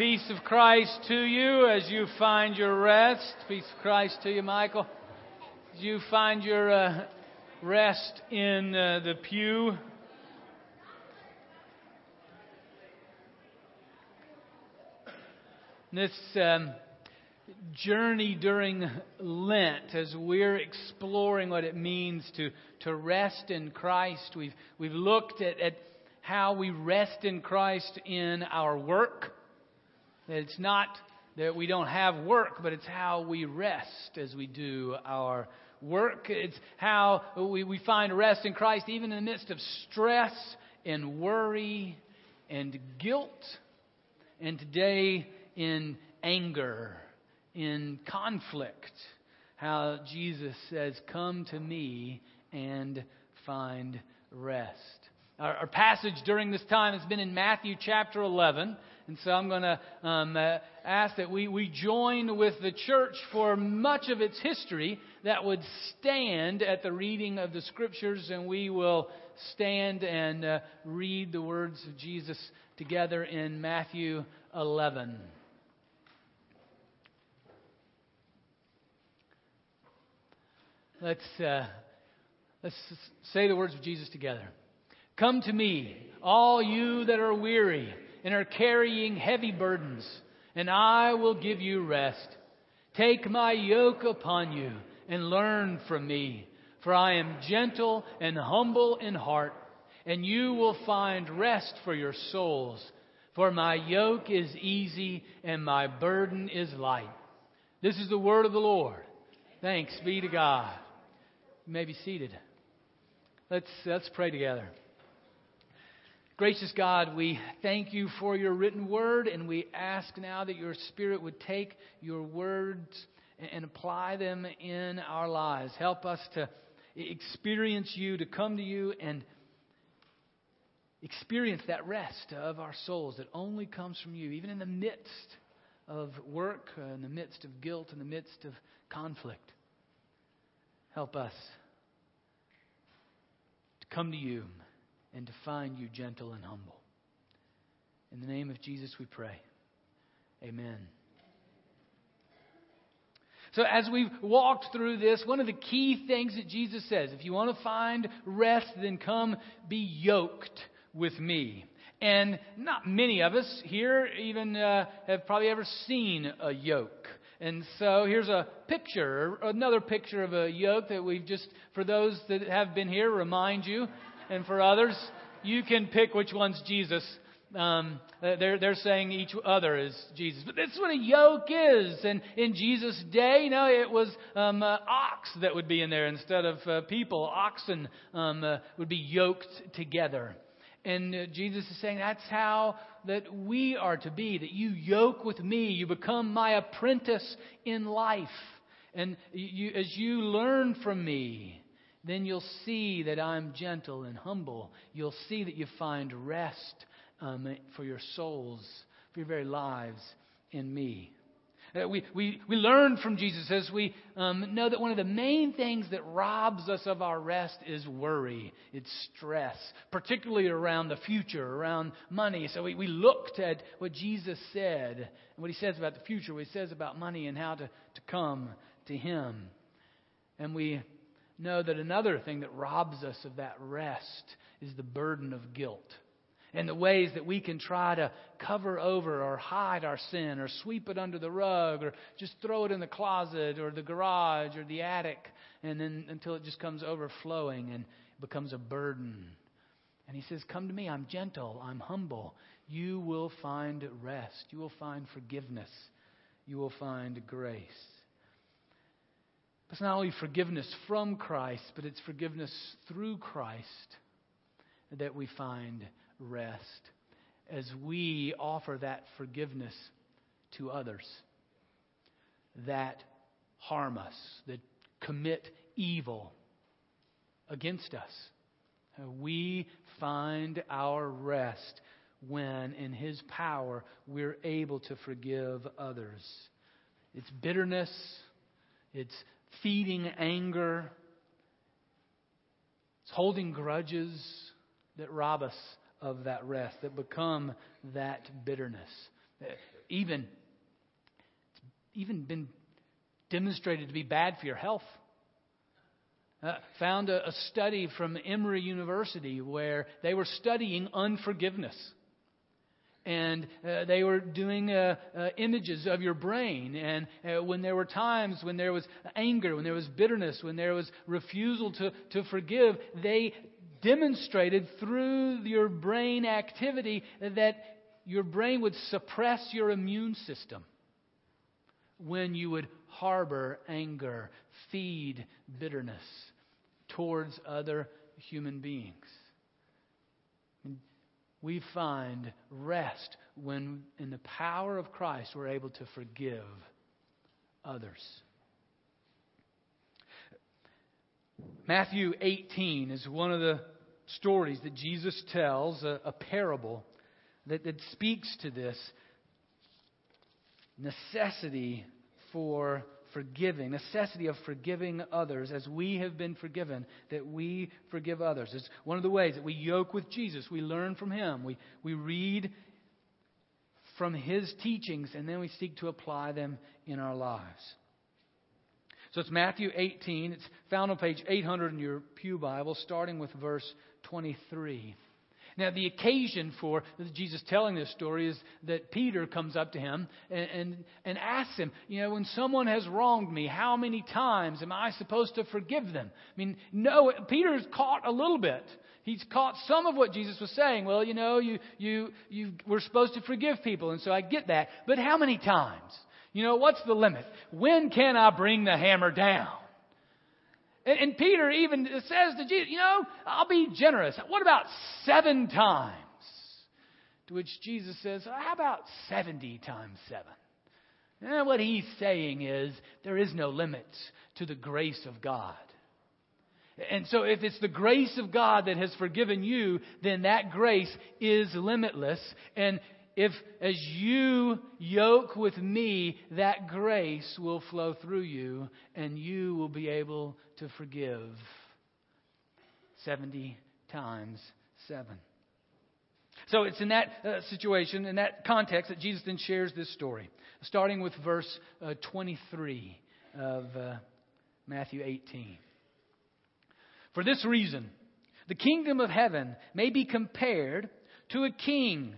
Peace of Christ to you as you find your rest. Peace of Christ to you, Michael. As you find your uh, rest in uh, the pew. This um, journey during Lent, as we're exploring what it means to, to rest in Christ, we've, we've looked at, at how we rest in Christ in our work. That it's not that we don't have work, but it's how we rest as we do our work. It's how we, we find rest in Christ even in the midst of stress and worry and guilt. And today in anger, in conflict. How Jesus says, Come to me and find rest. Our, our, passage during this time has been in Matthew chapter 11. And so I'm going to um, uh, ask that we, we join with the church for much of its history that would stand at the reading of the scriptures, and we will stand and uh, read the words of Jesus together in Matthew 11. Let's, uh, let's say the words of Jesus together. Come to me, all you that are weary and are carrying heavy burdens, and I will give you rest. Take my yoke upon you and learn from me, for I am gentle and humble in heart, and you will find rest for your souls. For my yoke is easy and my burden is light. This is the word of the Lord. Thanks be to God. You may be seated. Let's, let's pray together. Gracious God, we thank you for your written word, and we ask now that your Spirit would take your words and apply them in our lives. Help us to experience you, to come to you, and experience that rest of our souls that only comes from you, even in the midst of work, uh, in the midst of guilt, in the midst of conflict. Help us to come to you and to find you gentle and humble. In the name of Jesus we pray. Amen. So, as we've walked through this, one of the key things that Jesus says if you want to find rest, then come be yoked with me. And not many of us here even uh, have probably ever seen a yoke. And so here's a picture, another picture of a yoke that we've just, for those that have been here, remind you and for others, you can pick which one's Jesus. Um, they're, they're saying each other is Jesus. But that's what a yoke is. And in Jesus' day, you know, it was um, uh, ox that would be in there instead of uh, people. Oxen um, uh, would be yoked together. And uh, Jesus is saying that's how that we are to be, that you yoke with me, you become my apprentice in life. And you, as you learn from me, then you'll see that I'm gentle and humble. You'll see that you find rest um, for your souls, for your very lives in me. Uh, we, we, we learn from Jesus as we um, know that one of the main things that robs us of our rest is worry, it's stress, particularly around the future, around money. So we, we looked at what Jesus said and what he says about the future, what he says about money and how to, to come to him. And we know that another thing that robs us of that rest is the burden of guilt and the ways that we can try to cover over or hide our sin or sweep it under the rug or just throw it in the closet or the garage or the attic and then until it just comes overflowing and becomes a burden. And he says, Come to me. I'm gentle. I'm humble. You will find rest. You will find forgiveness. You will find grace. It's not only forgiveness from Christ, but it's forgiveness through Christ that we find rest as we offer that forgiveness to others that harm us, that commit evil against us. We find our rest when, in His power, we're able to forgive others. It's bitterness, it's feeding anger. It's holding grudges that rob us of that rest, that become that bitterness. even, it's even been demonstrated to be bad for your health. Uh, found a, a study from Emory University where they were studying unforgiveness and uh, they were doing uh, uh, images of your brain. And uh, when there were times when there was anger, when there was bitterness, when there was refusal to, to forgive, they demonstrated through your brain activity that your brain would suppress your immune system when you would harbor anger, feed bitterness towards other human beings. We find rest when, in the power of Christ, we're able to forgive others. Matthew 18 is one of the stories that Jesus tells, a, a parable that, that speaks to this necessity for forgiving, necessity of forgiving others as we have been forgiven, that we forgive others. It's one of the ways that we yoke with Jesus. We learn from him. We, we read from his teachings, and then we seek to apply them in our lives. So it's Matthew 18. It's found on page 800 in your Pew Bible, starting with verse 23. Now, the occasion for Jesus telling this story is that Peter comes up to him and, and, and asks him, You know, when someone has wronged me, how many times am I supposed to forgive them? I mean, no, Peter's caught a little bit. He's caught some of what Jesus was saying. Well, you know, you, you, you were supposed to forgive people, and so I get that. But how many times? You know, what's the limit? When can I bring the hammer down? And, and Peter even says to Jesus, You know, I'll be generous. What about seven times? To which Jesus says, How about 70 times seven? And what he's saying is, there is no limit to the grace of God. And so, if it's the grace of God that has forgiven you, then that grace is limitless. And if as you yoke with me, that grace will flow through you and you will be able to forgive 70 times 7. So it's in that uh, situation, in that context, that Jesus then shares this story, starting with verse uh, 23 of uh, Matthew 18. For this reason, the kingdom of heaven may be compared to a king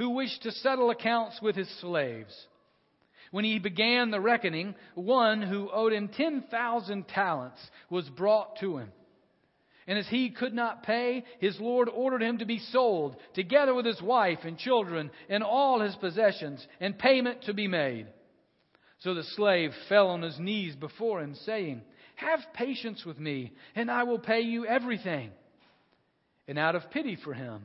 who wished to settle accounts with his slaves. When he began the reckoning, one who owed him 10,000 talents was brought to him. And as he could not pay, his Lord ordered him to be sold, together with his wife and children and all his possessions, and payment to be made. So the slave fell on his knees before him, saying, Have patience with me, and I will pay you everything. And out of pity for him,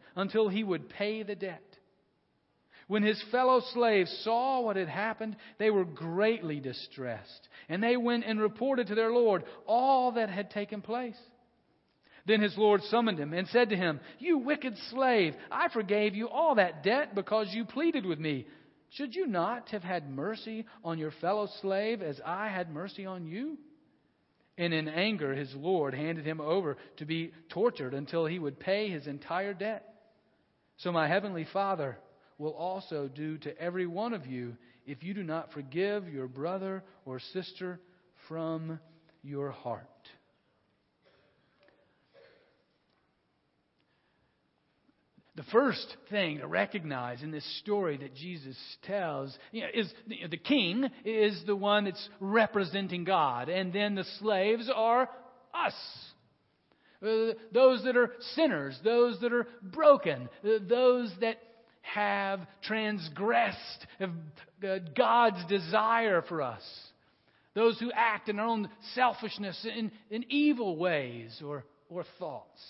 until he would pay the debt. When his fellow slaves saw what had happened, they were greatly distressed, and they went and reported to their Lord all that had taken place. Then his Lord summoned him and said to him, You wicked slave, I forgave you all that debt because you pleaded with me. Should you not have had mercy on your fellow slave as I had mercy on you? And in anger, his Lord handed him over to be tortured until he would pay his entire debt. So my heavenly Father will also do to every one of you if you do not forgive your brother or sister from your heart. The first thing to recognize in this story that Jesus tells you know, is the king is the one that's representing God, and then the slaves are us. Uh, those that are sinners, those that are broken, uh, those that have transgressed uh, God's desire for us, those who act in their own selfishness in, in evil ways or, or thoughts.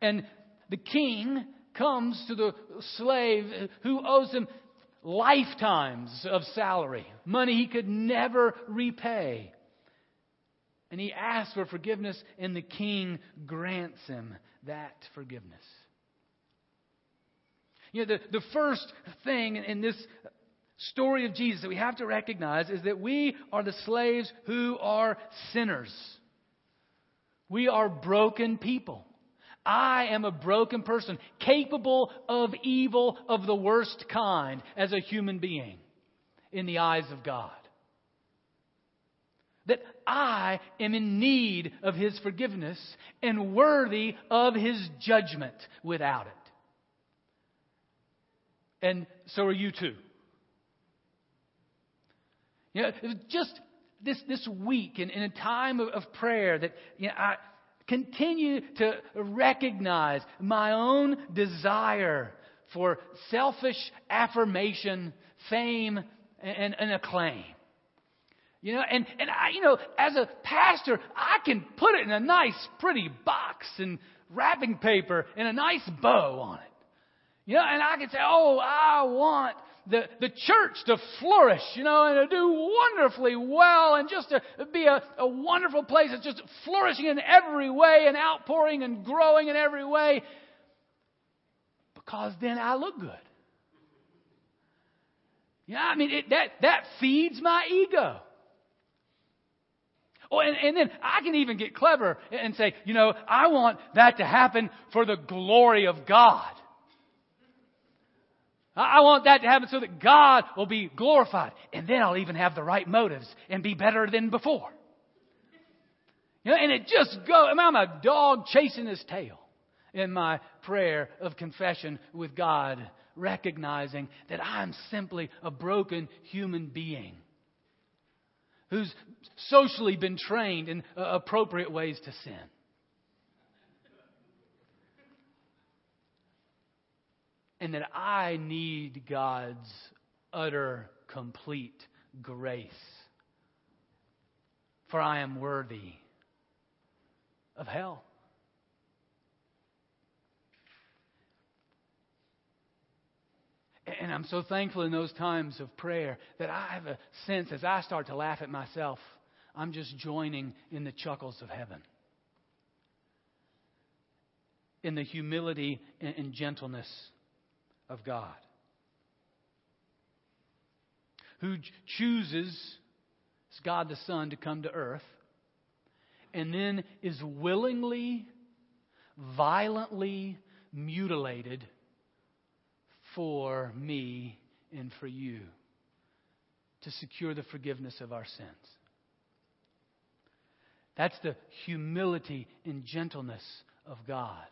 And the king comes to the slave who owes him lifetimes of salary, money he could never repay. And he asks for forgiveness, and the king grants him that forgiveness. You know, the, the first thing in this story of Jesus that we have to recognize is that we are the slaves who are sinners. We are broken people. I am a broken person, capable of evil of the worst kind as a human being in the eyes of God. That I am in need of His forgiveness and worthy of His judgment without it. And so are you too. You know, just this, this week in, in a time of, of prayer that you know, I continue to recognize my own desire for selfish affirmation, fame, and, and acclaim. You know, and, and I, you know, as a pastor, I can put it in a nice, pretty box and wrapping paper and a nice bow on it. You know, and I can say, oh, I want the, the church to flourish, you know, and to do wonderfully well and just to be a, a wonderful place that's just flourishing in every way and outpouring and growing in every way. Because then I look good. Yeah, I mean, it, that, that feeds my ego. Oh, and, and then I can even get clever and say, you know, I want that to happen for the glory of God. I want that to happen so that God will be glorified. And then I'll even have the right motives and be better than before. You know, and it just goes, I'm a dog chasing his tail in my prayer of confession with God, recognizing that I'm simply a broken human being who's socially been trained in uh, appropriate ways to sin. and that I need God's utter, complete grace. For I am worthy of hell. And I'm so thankful in those times of prayer that I have a sense as I start to laugh at myself, I'm just joining in the chuckles of heaven. In the humility and gentleness of God. Who chooses God the Son to come to earth and then is willingly, violently mutilated for me and for you to secure the forgiveness of our sins. That's the humility and gentleness of God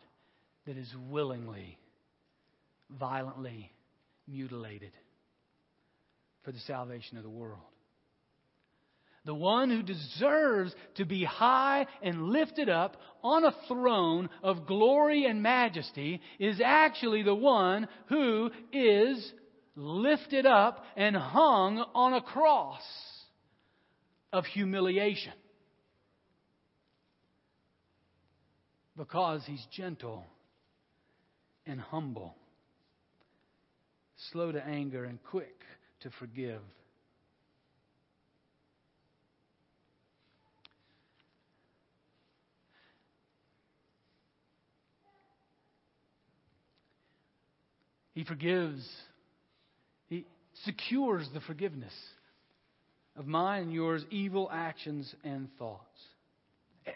that is willingly violently mutilated for the salvation of the world. The one who deserves to be high and lifted up on a throne of glory and majesty is actually the one who is lifted up and hung on a cross of humiliation. Because he's gentle and humble slow to anger, and quick to forgive. He forgives. He secures the forgiveness of mine and yours evil actions and thoughts.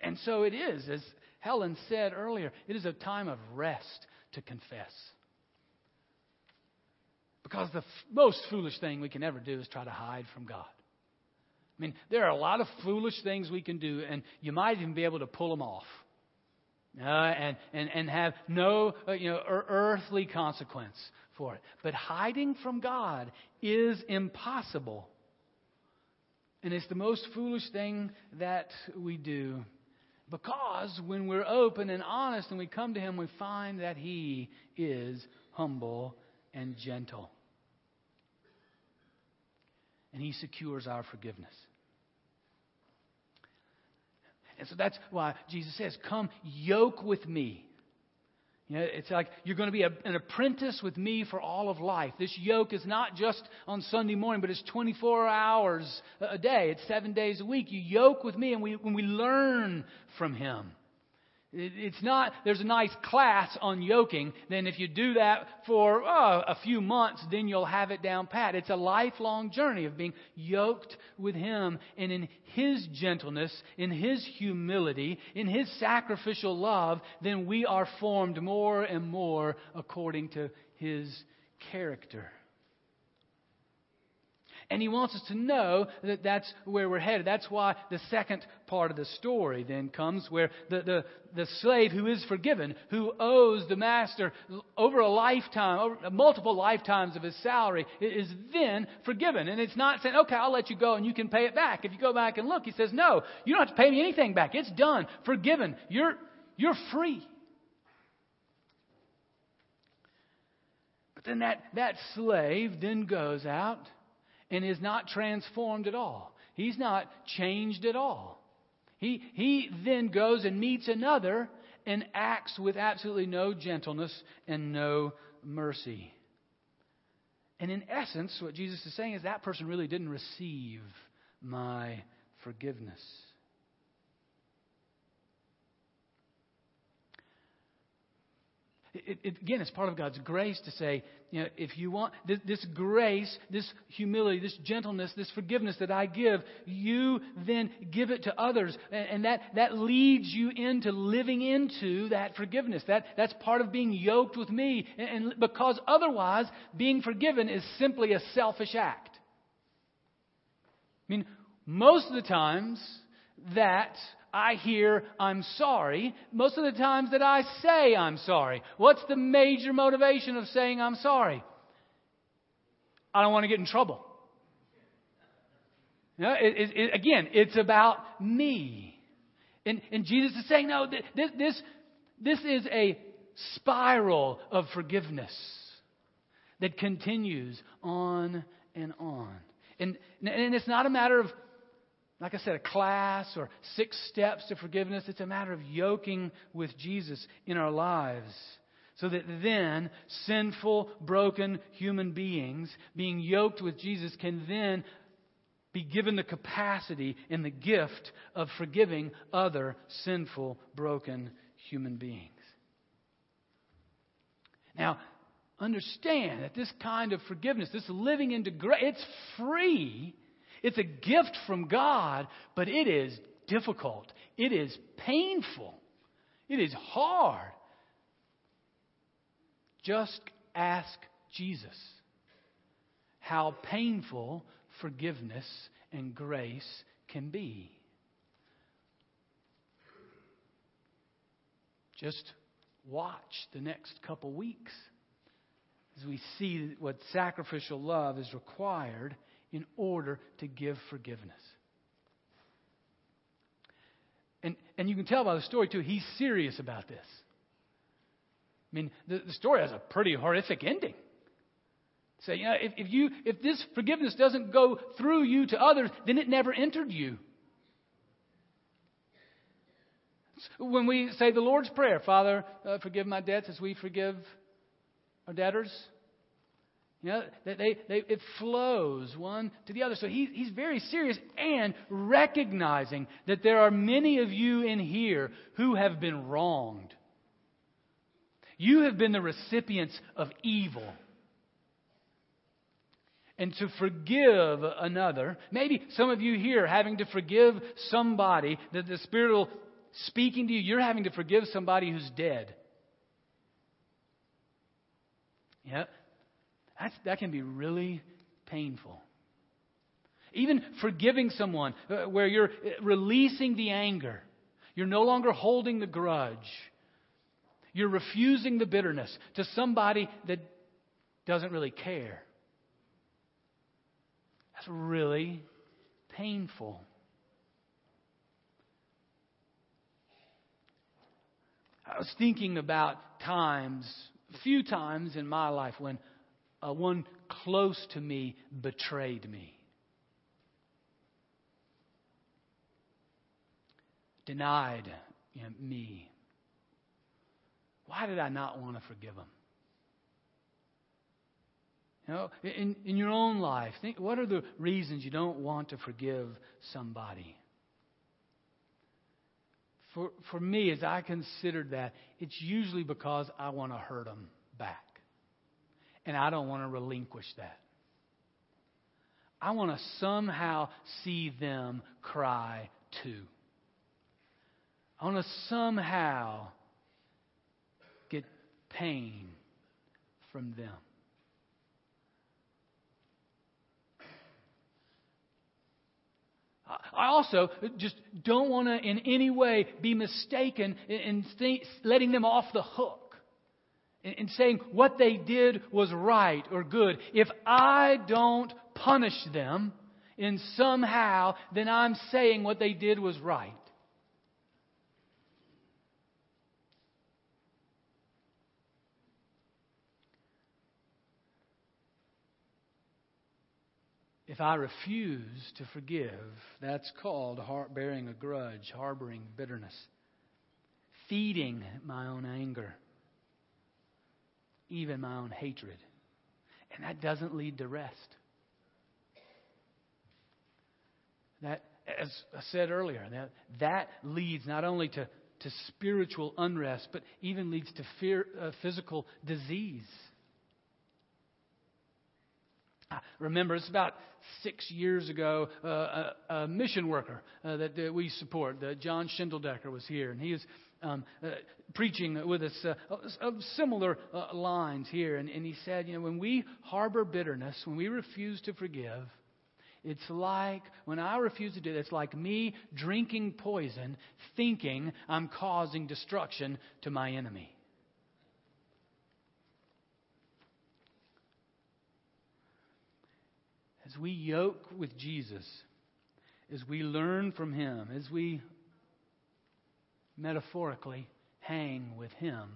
And so it is, as Helen said earlier, it is a time of rest to confess. Because the f- most foolish thing we can ever do is try to hide from God. I mean, there are a lot of foolish things we can do, and you might even be able to pull them off. Uh, and, and, and have no uh, you know, earthly consequence for it. But hiding from God is impossible. And it's the most foolish thing that we do. Because when we're open and honest and we come to Him, we find that He is humble and gentle and He secures our forgiveness. And so that's why Jesus says, Come yoke with me. You know, it's like you're going to be a, an apprentice with me for all of life. This yoke is not just on Sunday morning, but it's 24 hours a day. It's seven days a week. You yoke with me, and we, when we learn from Him. It's not, there's a nice class on yoking. Then if you do that for oh, a few months, then you'll have it down pat. It's a lifelong journey of being yoked with Him and in His gentleness, in His humility, in His sacrificial love, then we are formed more and more according to His character. And he wants us to know that that's where we're headed. That's why the second part of the story then comes where the, the, the slave who is forgiven, who owes the master over a lifetime, over multiple lifetimes of his salary, is then forgiven. And it's not saying, okay, I'll let you go and you can pay it back. If you go back and look, he says, no, you don't have to pay me anything back. It's done. Forgiven. You're, you're free. But then that, that slave then goes out and is not transformed at all. He's not changed at all. He, he then goes and meets another and acts with absolutely no gentleness and no mercy. And in essence, what Jesus is saying is that person really didn't receive my forgiveness. It, it, again, it's part of God's grace to say, you know, if you want this, this, grace, this humility, this gentleness, this forgiveness that I give, you then give it to others. And, and that, that leads you into living into that forgiveness. That, that's part of being yoked with me. And, and because otherwise, being forgiven is simply a selfish act. I mean, most of the times that I hear I'm sorry most of the times that I say I'm sorry. What's the major motivation of saying I'm sorry? I don't want to get in trouble. It, it, again, it's about me. And, and Jesus is saying, no, this, this, this is a spiral of forgiveness that continues on and on. And, and it's not a matter of like I said, a class or six steps to forgiveness. It's a matter of yoking with Jesus in our lives. So that then sinful, broken human beings being yoked with Jesus can then be given the capacity and the gift of forgiving other sinful, broken human beings. Now, understand that this kind of forgiveness, this living into grace, it's free it's a gift from God, but it is difficult. It is painful. It is hard. Just ask Jesus how painful forgiveness and grace can be. Just watch the next couple weeks as we see what sacrificial love is required in order to give forgiveness. And, and you can tell by the story, too, he's serious about this. I mean, the, the story has a pretty horrific ending. Say, you know, if, if, you, if this forgiveness doesn't go through you to others, then it never entered you. When we say the Lord's Prayer, Father, uh, forgive my debts as we forgive our debtors, you know, they, they, they, it flows one to the other. So he, he's very serious and recognizing that there are many of you in here who have been wronged. You have been the recipients of evil. And to forgive another, maybe some of you here having to forgive somebody that the Spirit will speaking to you, you're having to forgive somebody who's dead. Yeah, that's, that can be really painful. Even forgiving someone uh, where you're uh, releasing the anger, you're no longer holding the grudge, you're refusing the bitterness to somebody that doesn't really care. That's really painful. I was thinking about times, a few times in my life when uh, one close to me betrayed me. Denied you know, me. Why did I not want to forgive him? You know, in, in your own life, think what are the reasons you don't want to forgive somebody? For, for me, as I considered that, it's usually because I want to hurt them back. And I don't want to relinquish that. I want to somehow see them cry too. I want to somehow get pain from them. I also just don't want to in any way be mistaken in, th- letting them off the hook in saying what they did was right or good. If I don't punish them in somehow, then I'm saying what they did was right. If I refuse to forgive, that's called heart bearing a grudge, harboring bitterness, feeding my own anger, even my own hatred. And that doesn't lead to rest. That, as I said earlier, that, that leads not only to, to spiritual unrest, but even leads to fear, uh, physical disease. I remember, it's about six years ago, uh, a, a, mission worker uh, that, that, we support, John Schindeldecker, was here, and he was um, uh, preaching with us uh, of similar uh, lines here, and, and he said, you know, when we harbor bitterness, when we refuse to forgive, it's like, when I refuse to do that, it's like me drinking poison, thinking I'm causing destruction to my enemy. As we yoke with Jesus, as we learn from Him, as we metaphorically hang with Him,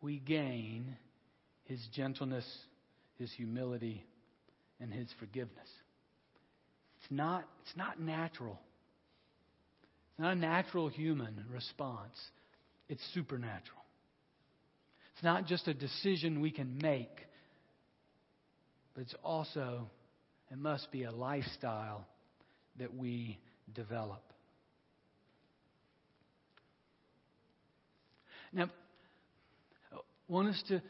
we gain His gentleness, His humility, and His forgiveness. It's not, it's not natural. It's not a natural human response. It's supernatural. It's not just a decision we can make, but it's also, it must be a lifestyle that we develop. Now, I want us to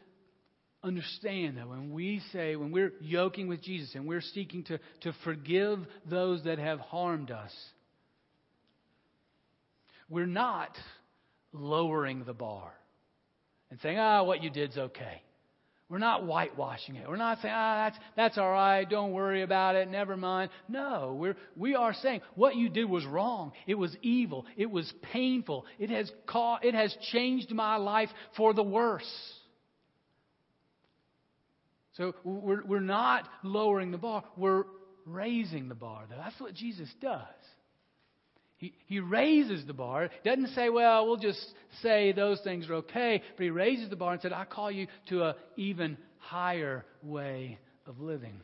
understand that when we say, when we're yoking with Jesus and we're seeking to, to forgive those that have harmed us, we're not lowering the bar and saying, ah, what you did's okay. We're not whitewashing it. We're not saying, ah, that's, that's all right. Don't worry about it. Never mind. No, we're, we are saying what you did was wrong. It was evil. It was painful. It has, caused, it has changed my life for the worse. So we're, we're not lowering the bar, we're raising the bar. That's what Jesus does. He, raises the bar. Doesn't say, well, we'll just say those things are okay, but he raises the bar and said, I call you to an even higher way of living.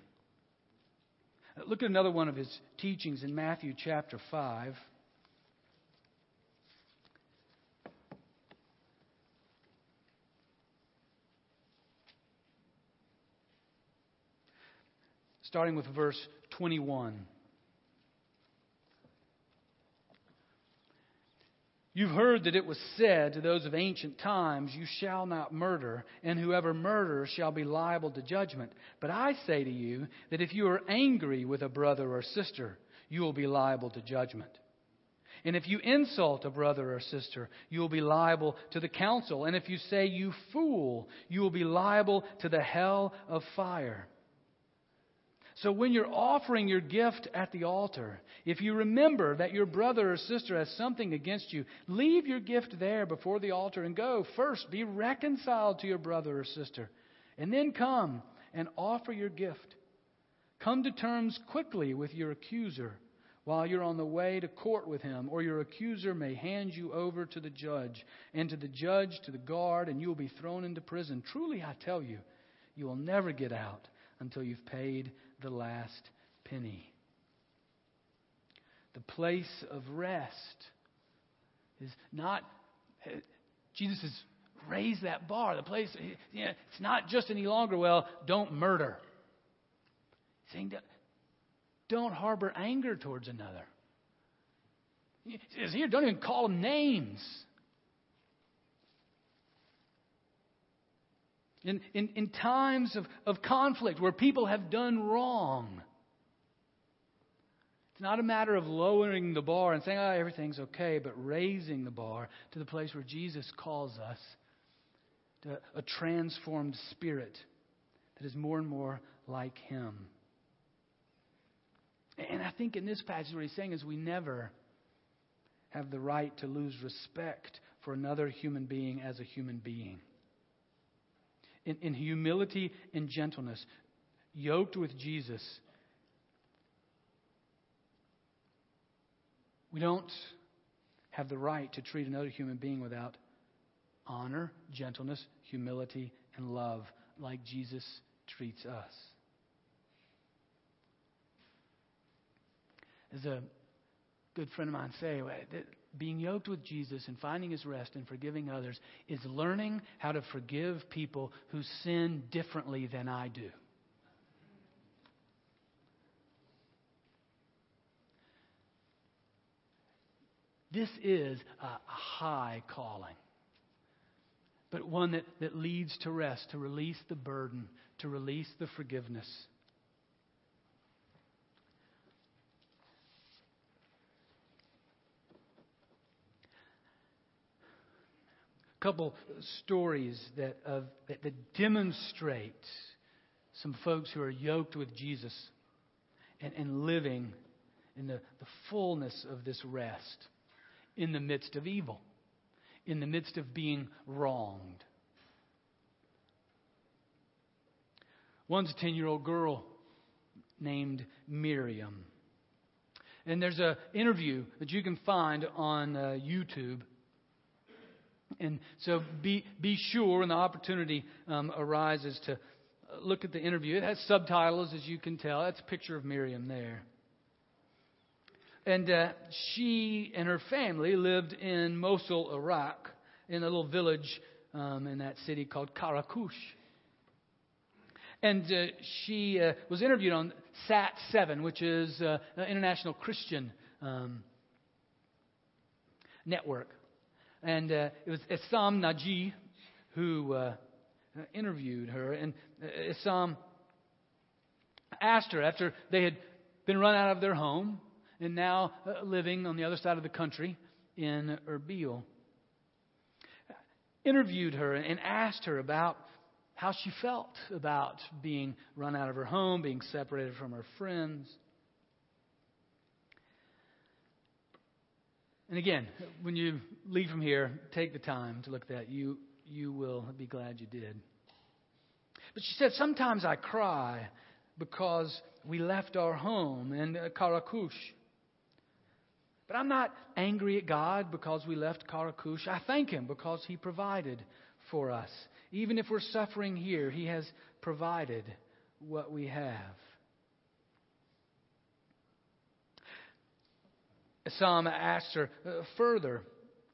Look at another one of his teachings in Matthew chapter 5. starting with verse 21. You've heard that it was said to those of ancient times, You shall not murder, and whoever murders shall be liable to judgment. But I say to you that if you are angry with a brother or sister, you will be liable to judgment. And if you insult a brother or sister, you will be liable to the council. And if you say, You fool, you will be liable to the hell of fire. So when you're offering your gift at the altar, if you remember that your brother or sister has something against you, leave your gift there before the altar and go. First, be reconciled to your brother or sister, and then come and offer your gift. Come to terms quickly with your accuser while you're on the way to court with him, or your accuser may hand you over to the judge, and to the judge, to the guard, and you will be thrown into prison. Truly, I tell you, you will never get out until you've paid the last penny. The place of rest is not Jesus has raised that bar. The place, you know, it's not just any longer, well, don't murder. He's saying, don't harbor anger towards another. He says here, don't even call them names. In, in, in times of, of conflict where people have done wrong, it's not a matter of lowering the bar and saying, oh, everything's okay, but raising the bar to the place where Jesus calls us to a transformed spirit that is more and more like Him. And I think in this passage, what he's saying is we never have the right to lose respect for another human being as a human being. In, in humility and gentleness, yoked with Jesus, We don't have the right to treat another human being without honor, gentleness, humility, and love like Jesus treats us. As a good friend of mine say, being yoked with Jesus and finding his rest and forgiving others is learning how to forgive people who sin differently than I do. This is a high calling, but one that, that leads to rest, to release the burden, to release the forgiveness. Couple stories that, of, that, that demonstrate some folks who are yoked with Jesus and, and living in the, the fullness of this rest in the midst of evil, in the midst of being wronged. One's a 10 year old girl named Miriam. And there's an interview that you can find on uh, YouTube. And so be, be sure when the opportunity um, arises to look at the interview. It has subtitles, as you can tell. That's a picture of Miriam there. And uh, she and her family lived in Mosul, Iraq, in a little village um, in that city called Karakush. And uh, she uh, was interviewed on SAT 7, which is uh, an international Christian um, network. And uh, it was Essam Naji who uh, interviewed her. And Essam asked her, after they had been run out of their home, and now uh, living on the other side of the country in Erbil. Interviewed her and asked her about how she felt about being run out of her home, being separated from her friends. And again, when you leave from here, take the time to look at that. You, you will be glad you did. But she said, Sometimes I cry because we left our home in uh, Karakush. But I'm not angry at God because we left Karakush. I thank Him because He provided for us. Even if we're suffering here, He has provided what we have. Essam asked her uh, further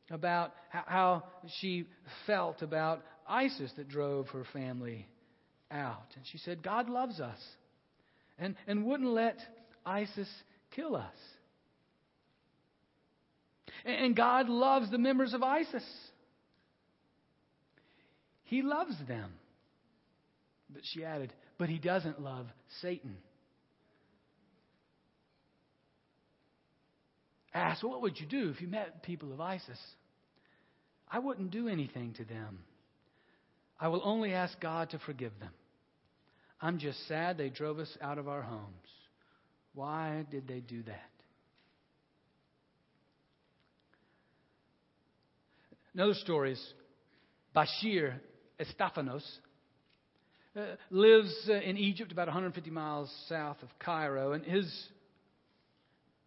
about how she felt about ISIS that drove her family out. And she said, God loves us and, and wouldn't let ISIS kill us. And God loves the members of ISIS. He loves them. But she added, but he doesn't love Satan. Asked, what would you do if you met people of ISIS? I wouldn't do anything to them. I will only ask God to forgive them. I'm just sad they drove us out of our homes. Why did they do that? Another story is Bashir Estefanos. Uh, lives uh, in Egypt, about 150 miles south of Cairo, and his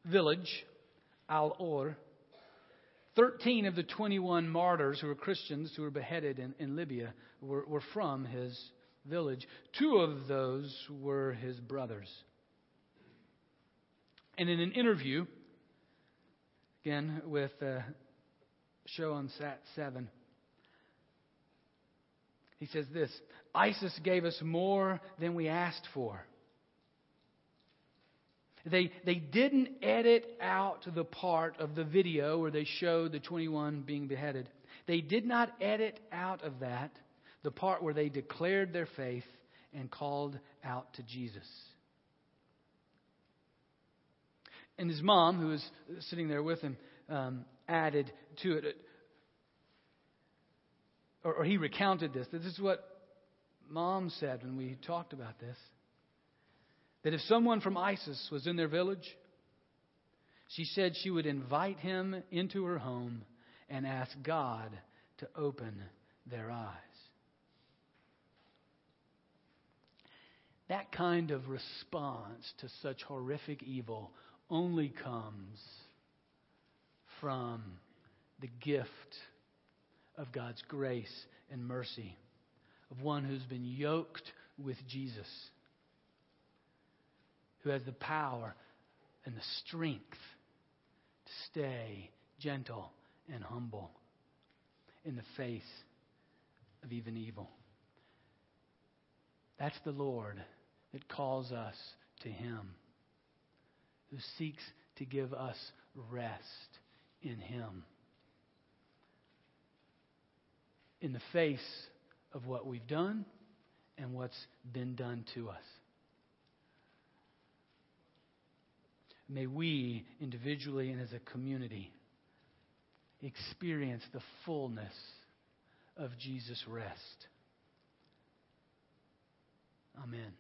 village, Al Or, 13 of the 21 martyrs who were Christians who were beheaded in, in Libya were, were from his village. Two of those were his brothers. And in an interview, again with uh, show on Sat 7. He says this ISIS gave us more than we asked for. They, they didn't edit out the part of the video where they showed the 21 being beheaded. They did not edit out of that the part where they declared their faith and called out to Jesus. And his mom, who was sitting there with him, um, added to it, or, or he recounted this. This is what mom said when we talked about this that if someone from ISIS was in their village, she said she would invite him into her home and ask God to open their eyes. That kind of response to such horrific evil only comes from the gift of God's grace and mercy, of one who's been yoked with Jesus, who has the power and the strength to stay gentle and humble in the face of even evil. That's the Lord that calls us to Him, who seeks to give us rest in Him. In the face of what we've done and what's been done to us. May we, individually and as a community, experience the fullness of Jesus' rest. Amen.